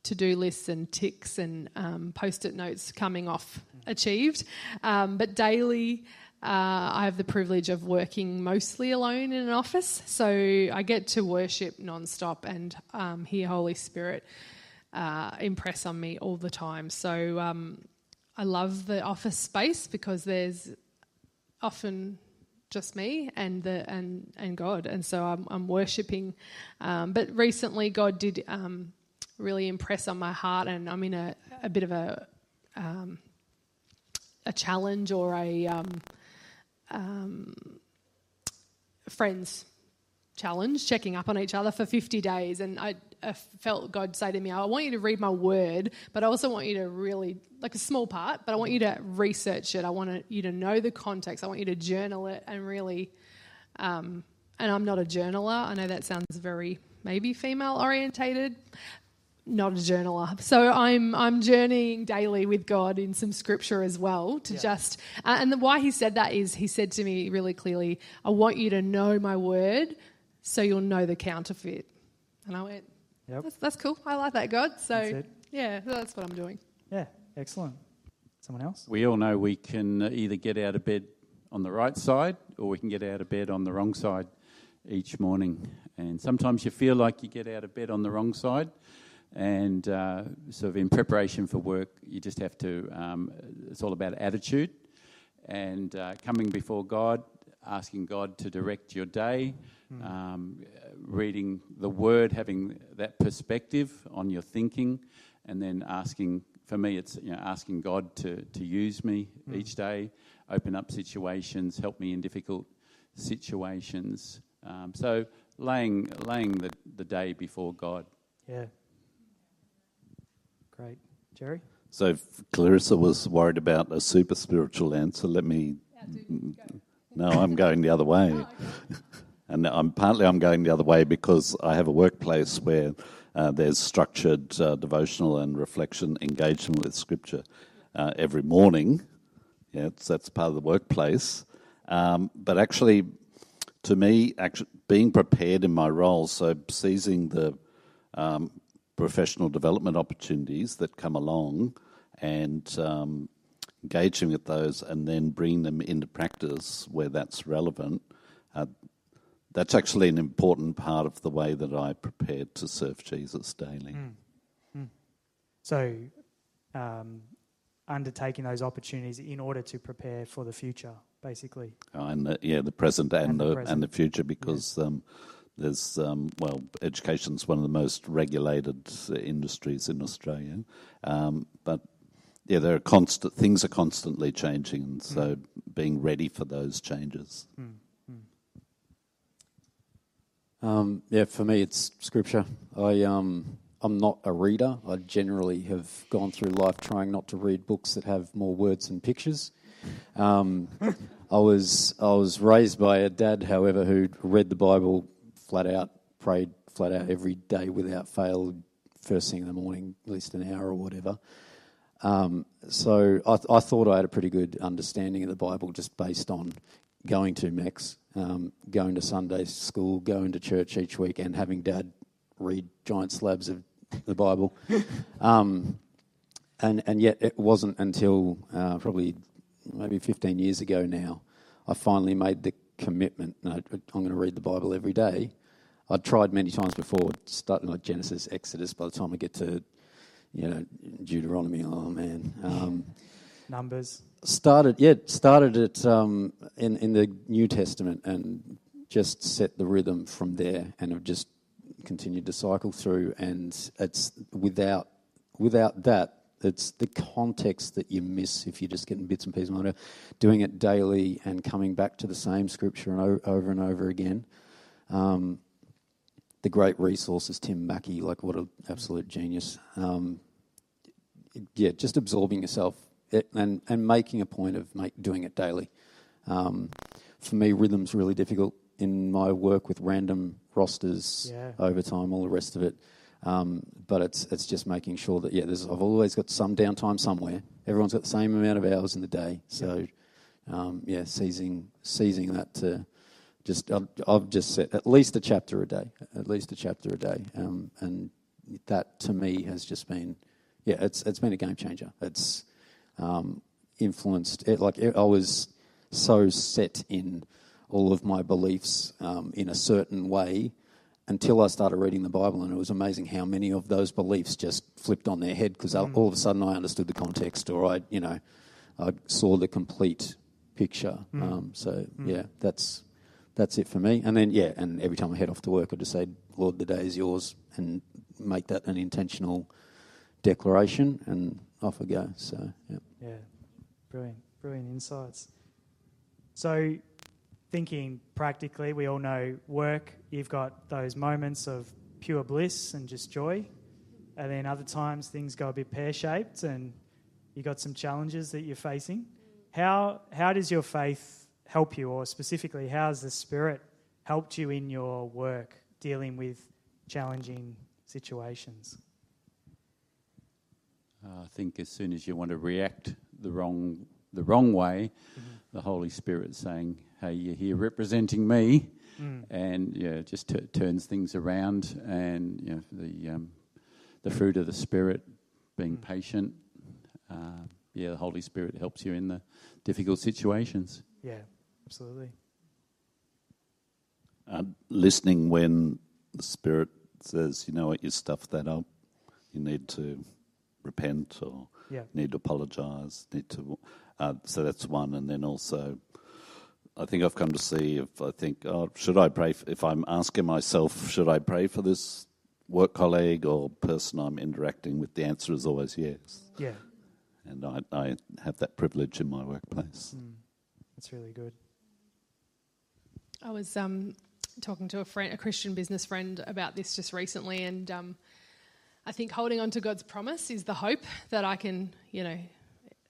[SPEAKER 5] to do lists and ticks and um, post it notes coming off achieved. Um, but daily. Uh, I have the privilege of working mostly alone in an office, so I get to worship nonstop and um, hear Holy Spirit uh, impress on me all the time. So um, I love the office space because there's often just me and the and and God, and so I'm, I'm worshiping. Um, but recently, God did um, really impress on my heart, and I'm in a, a bit of a um, a challenge or a um, um, friends challenge, checking up on each other for 50 days. And I, I, felt God say to me, I want you to read my word, but I also want you to really, like a small part, but I want you to research it. I want you to know the context. I want you to journal it and really, um, and I'm not a journaler. I know that sounds very maybe female orientated, not a journaler. So I'm I'm journeying daily with God in some scripture as well to yeah. just uh, and the, why he said that is he said to me really clearly, I want you to know my word so you'll know the counterfeit. And I went, yep. that's, that's cool. I like that, God. So that's yeah, that's what I'm doing.
[SPEAKER 2] Yeah, excellent. Someone else?
[SPEAKER 6] We all know we can either get out of bed on the right side or we can get out of bed on the wrong side each morning. And sometimes you feel like you get out of bed on the wrong side and uh, sort of in preparation for work, you just have to, um, it's all about attitude and uh, coming before God, asking God to direct your day, mm. um, reading the Word, having that perspective on your thinking, and then asking, for me, it's you know, asking God to, to use me mm. each day, open up situations, help me in difficult situations. Um, so laying, laying the, the day before God.
[SPEAKER 2] Yeah. Great. Gerry?
[SPEAKER 4] So Clarissa was worried about a super spiritual answer. Let me. no, I'm going the other way. <laughs> And I'm partly I'm going the other way because I have a workplace where uh, there's structured uh, devotional and reflection engagement with Scripture uh, every morning. Yeah, that's part of the workplace. Um, but actually, to me, actually being prepared in my role, so seizing the um, professional development opportunities that come along and um, engaging with those and then bring them into practice where that's relevant. Uh, that's actually an important part of the way that I prepared to serve Jesus daily. Mm.
[SPEAKER 2] Mm. So, um, undertaking those opportunities in order to prepare for the future, basically.
[SPEAKER 4] Oh, and the, yeah, the present and, and the, the present. and the future, because yeah. um, there's, um, well, education's one of the most regulated industries in Australia. Um, but yeah, there are constant things are constantly changing, and so mm. being ready for those changes. Mm.
[SPEAKER 3] Um, yeah, for me, it's scripture. I um, I'm not a reader. I generally have gone through life trying not to read books that have more words and pictures. Um, I was I was raised by a dad, however, who read the Bible flat out, prayed flat out every day without fail, first thing in the morning, at least an hour or whatever. Um, so I, th- I, thought I had a pretty good understanding of the Bible just based on going to Mex, um, going to Sunday school, going to church each week, and having Dad read giant slabs of the Bible. <laughs> um, and and yet it wasn't until uh, probably maybe 15 years ago now I finally made the commitment. No, I'm going to read the Bible every day. I'd tried many times before, starting like Genesis, Exodus. By the time I get to, you know, Deuteronomy, oh man, um,
[SPEAKER 2] Numbers.
[SPEAKER 3] Started, yeah, started it um, in in the New Testament and just set the rhythm from there, and have just continued to cycle through. And it's without without that, it's the context that you miss if you're just getting bits and pieces. Doing it daily and coming back to the same scripture and o- over and over again. Um, the great resource is Tim Mackie like what an absolute genius. Um, yeah, just absorbing yourself and, and making a point of make, doing it daily. Um, for me, rhythm's really difficult in my work with random rosters,
[SPEAKER 2] yeah.
[SPEAKER 3] overtime, all the rest of it. Um, but it's it's just making sure that yeah, I've always got some downtime somewhere. Everyone's got the same amount of hours in the day, so um, yeah, seizing seizing that to just I've, I've, just set at least a chapter a day, at least a chapter a day, um, and that to me has just been yeah, it's it's been a game changer. It's um, influenced it like it, I was so set in all of my beliefs um, in a certain way until I started reading the Bible, and it was amazing how many of those beliefs just flipped on their head because mm. all of a sudden I understood the context, or I, you know, I saw the complete picture. Mm. Um, so mm. yeah, that's that's it for me. And then yeah, and every time I head off to work, I just say, "Lord, the day is yours," and make that an intentional declaration, and off I go. So yeah,
[SPEAKER 2] yeah, brilliant, brilliant insights. So thinking practically, we all know work, you've got those moments of pure bliss and just joy. And then other times things go a bit pear shaped and you've got some challenges that you're facing. How, how does your faith help you, or specifically, how has the Spirit helped you in your work dealing with challenging situations?
[SPEAKER 6] Uh, I think as soon as you want to react the wrong the wrong way, mm-hmm. the Holy Spirit saying, "Hey, you're here representing me," mm. and yeah, just t- turns things around, and you know the um, the fruit of the Spirit, being mm. patient. Uh, yeah, the Holy Spirit helps you in the difficult situations.
[SPEAKER 2] Yeah, absolutely.
[SPEAKER 4] Uh, listening when the Spirit says, "You know what, you stuffed that up. You need to repent or
[SPEAKER 2] yeah.
[SPEAKER 4] need to apologise. Need to." Uh, so that's one, and then also, I think I've come to see if I think, oh, should I pray? For, if I'm asking myself, should I pray for this work colleague or person I'm interacting with? The answer is always yes.
[SPEAKER 2] Yeah.
[SPEAKER 4] And I, I have that privilege in my workplace.
[SPEAKER 2] Mm. That's really good.
[SPEAKER 5] I was um, talking to a friend, a Christian business friend, about this just recently, and um, I think holding on to God's promise is the hope that I can, you know,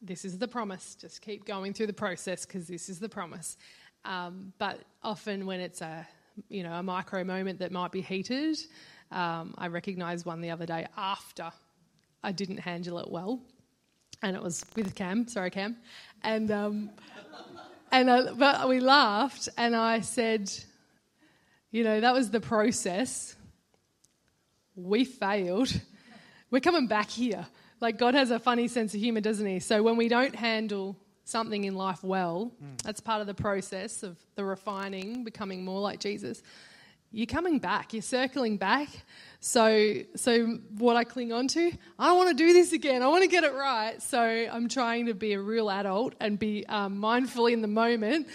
[SPEAKER 5] this is the promise. Just keep going through the process because this is the promise. Um, but often when it's a you know a micro moment that might be heated, um, I recognised one the other day after I didn't handle it well, and it was with Cam. Sorry, Cam, and um, and I, but we laughed, and I said, you know, that was the process. We failed. We're coming back here. Like God has a funny sense of humor, doesn't he? So when we don't handle something in life well, mm. that's part of the process of the refining, becoming more like Jesus. You're coming back, you're circling back. So, so what I cling on to, I want to do this again. I want to get it right. So I'm trying to be a real adult and be um, mindful in the moment.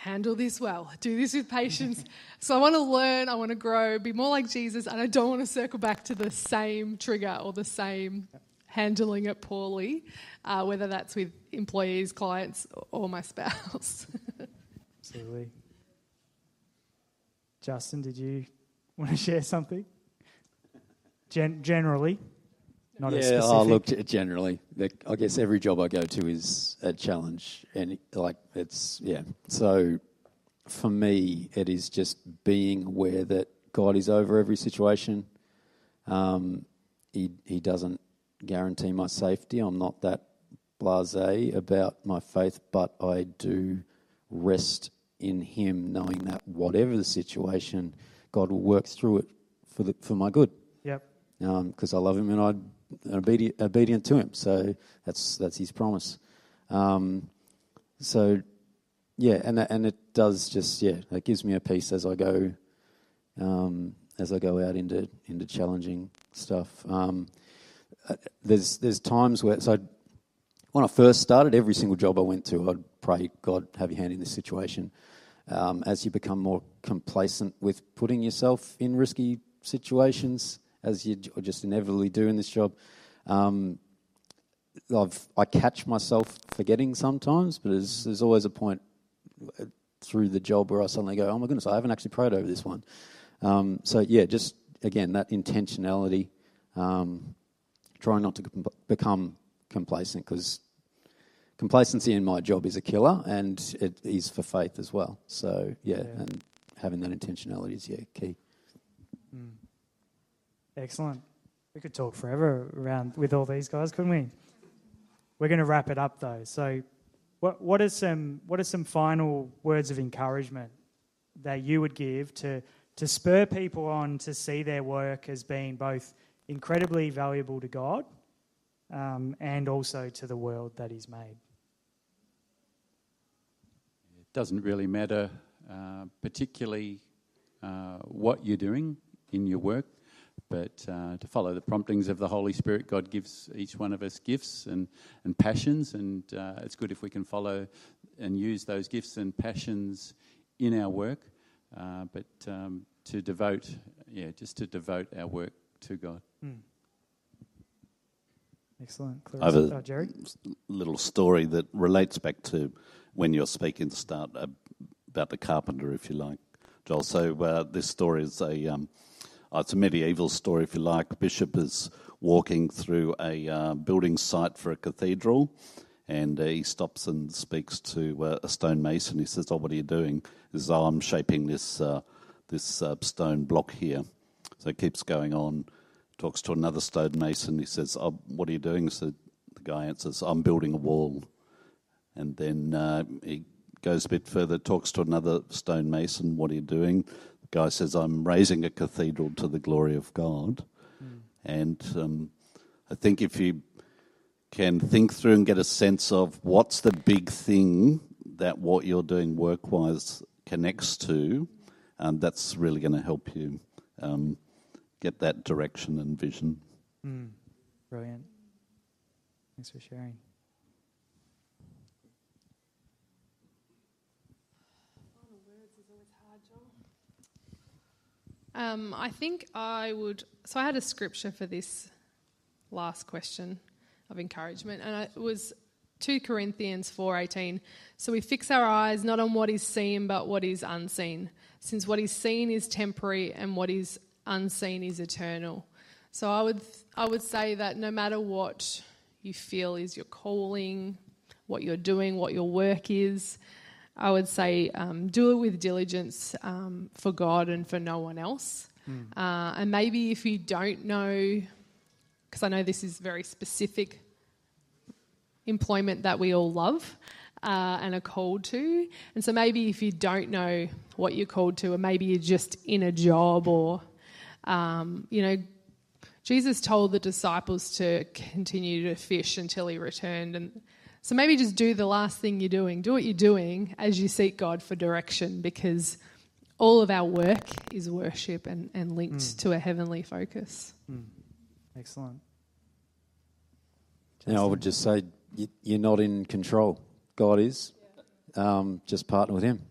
[SPEAKER 5] Handle this well. Do this with patience. <laughs> so I want to learn. I want to grow. Be more like Jesus, and I don't want to circle back to the same trigger or the same handling it poorly, uh, whether that's with employees, clients, or my spouse. <laughs>
[SPEAKER 2] Absolutely. Justin, did you want to share something? Gen- generally, not
[SPEAKER 3] yeah. Oh, look, generally, I guess every job I go to is a challenge, and like it's yeah. So for me, it is just being aware that God is over every situation. Um, he he doesn't guarantee my safety. I'm not that blase about my faith, but I do rest in Him, knowing that whatever the situation, God will work through it for the, for my good.
[SPEAKER 2] Yep.
[SPEAKER 3] Because um, I love Him and I'm obedient, obedient to Him. So that's that's His promise. Um, so yeah, and that, and it does just yeah, it gives me a peace as I go um, as I go out into into challenging stuff. Um, uh, there's there's times where so when I first started, every single job I went to, I'd pray, God, have your hand in this situation. Um, as you become more complacent with putting yourself in risky situations, as you just inevitably do in this job, um, I've, I catch myself forgetting sometimes, but there's, there's always a point uh, through the job where I suddenly go, oh my goodness, I haven't actually prayed over this one. Um, so, yeah, just again, that intentionality. Um, trying not to become complacent because complacency in my job is a killer, and it is for faith as well. So yeah, yeah. and having that intentionality is yeah key. Mm.
[SPEAKER 2] Excellent. We could talk forever around with all these guys, couldn't we? We're going to wrap it up though. So, what what are some what are some final words of encouragement that you would give to to spur people on to see their work as being both incredibly valuable to God um, and also to the world that He's made?
[SPEAKER 6] It doesn't really matter, uh, particularly uh, what you're doing in your work, but uh, to follow the promptings of the Holy Spirit, God gives each one of us gifts and, and passions, and uh, it's good if we can follow and use those gifts and passions in our work. Uh, but um, to devote, yeah, just to devote our work to God. Mm.
[SPEAKER 2] Excellent.
[SPEAKER 4] Clarissa. I have a oh, Gerry? little story that relates back to when you're speaking to start about the carpenter, if you like, Joel. So uh, this story is a um, it's a medieval story, if you like. Bishop is walking through a uh, building site for a cathedral, and uh, he stops and speaks to uh, a stonemason. He says, "Oh, what are you doing?" He says, "Oh, I'm shaping this uh, this uh, stone block here." So he keeps going on talks to another stonemason. He says, oh, What are you doing? So the guy answers, I'm building a wall. And then uh, he goes a bit further, talks to another stonemason, What are you doing? Guy says, I'm raising a cathedral to the glory of God. Mm. And um, I think if you can think through and get a sense of what's the big thing that what you're doing work wise connects to, um, that's really going to help you. Um, get that direction and vision.
[SPEAKER 2] Mm, brilliant. Thanks for sharing.
[SPEAKER 5] Um, I think I would. So I had a scripture for this last question of encouragement, and it was 2 Corinthians 4:18. So we fix our eyes not on what is seen, but what is unseen, since what is seen is temporary, and what is unseen is eternal. So I would I would say that no matter what you feel is your calling, what you're doing, what your work is, I would say um, do it with diligence um, for God and for no one else. Mm. Uh, and maybe if you don't know, because I know this is very specific employment that we all love. Uh, and are called to. And so maybe if you don't know what you're called to, or maybe you're just in a job or um, you know, Jesus told the disciples to continue to fish until he returned. And so maybe just do the last thing you're doing. Do what you're doing as you seek God for direction because all of our work is worship and, and linked mm. to a heavenly focus. Mm.
[SPEAKER 2] Excellent.
[SPEAKER 3] Now, I would just say you're not in control. God is. Um, just partner with Him.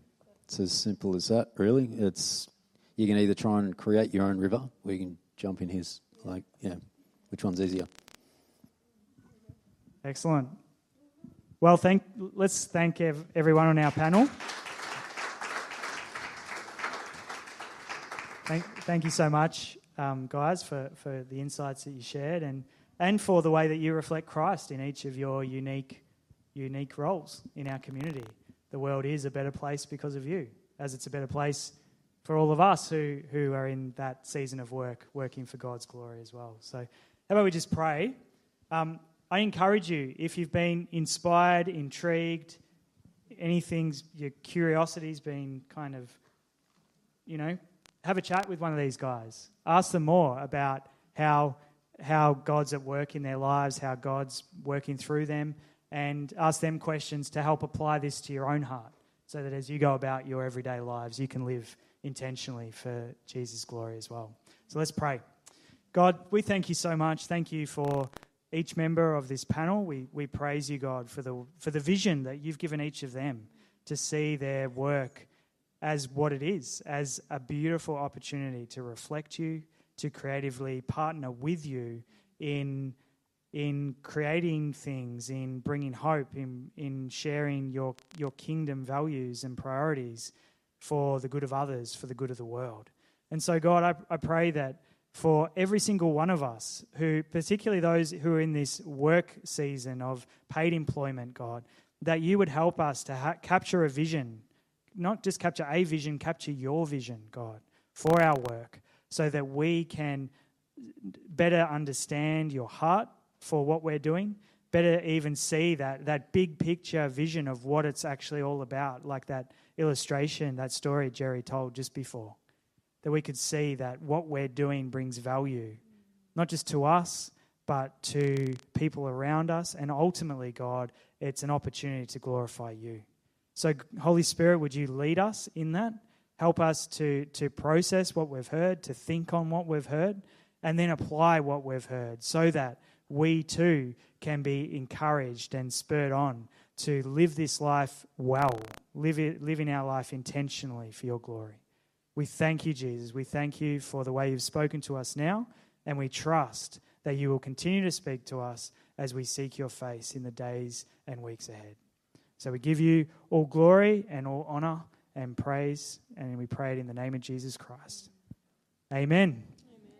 [SPEAKER 3] It's as simple as that, really. It's you can either try and create your own river or you can jump in his. Like, yeah, which one's easier?
[SPEAKER 2] Excellent. Well, thank. Let's thank ev- everyone on our panel. Thank, thank you so much, um, guys, for, for the insights that you shared and, and for the way that you reflect Christ in each of your unique, unique roles in our community. The world is a better place because of you, as it's a better place for all of us who, who are in that season of work, working for God's glory as well. So, how about we just pray? Um, I encourage you, if you've been inspired, intrigued, anything's, your curiosity's been kind of, you know, have a chat with one of these guys. Ask them more about how, how God's at work in their lives, how God's working through them, and ask them questions to help apply this to your own heart so that as you go about your everyday lives, you can live intentionally for Jesus' glory as well. So let's pray. God, we thank you so much. Thank you for each member of this panel. We, we praise you, God, for the, for the vision that you've given each of them to see their work as what it is, as a beautiful opportunity to reflect you, to creatively partner with you in, in creating things, in bringing hope, in, in sharing your, your kingdom values and priorities for the good of others, for the good of the world. And so, God, I, I pray that for every single one of us, who, particularly those who are in this work season of paid employment, God, that you would help us to ha- capture a vision, not just capture a vision, capture your vision, God, for our work, so that we can better understand your heart for what we're doing, better even see that, that big picture vision of what it's actually all about, like that illustration, that story Gerry told just before. That we could see that what we're doing brings value, not just to us, but to people around us. And ultimately, God, it's an opportunity to glorify you. So, Holy Spirit, would you lead us in that? Help us to, to process what we've heard, to think on what we've heard, and then apply what we've heard so that we too can be encouraged and spurred on to live this life well, live, it, live in our life intentionally for your glory. We thank you, Jesus. We thank you for the way you've spoken to us now, and we trust that you will continue to speak to us as we seek your face in the days and weeks ahead. So we give you all glory and all honor and praise, and we pray it in the name of Jesus Christ. Amen.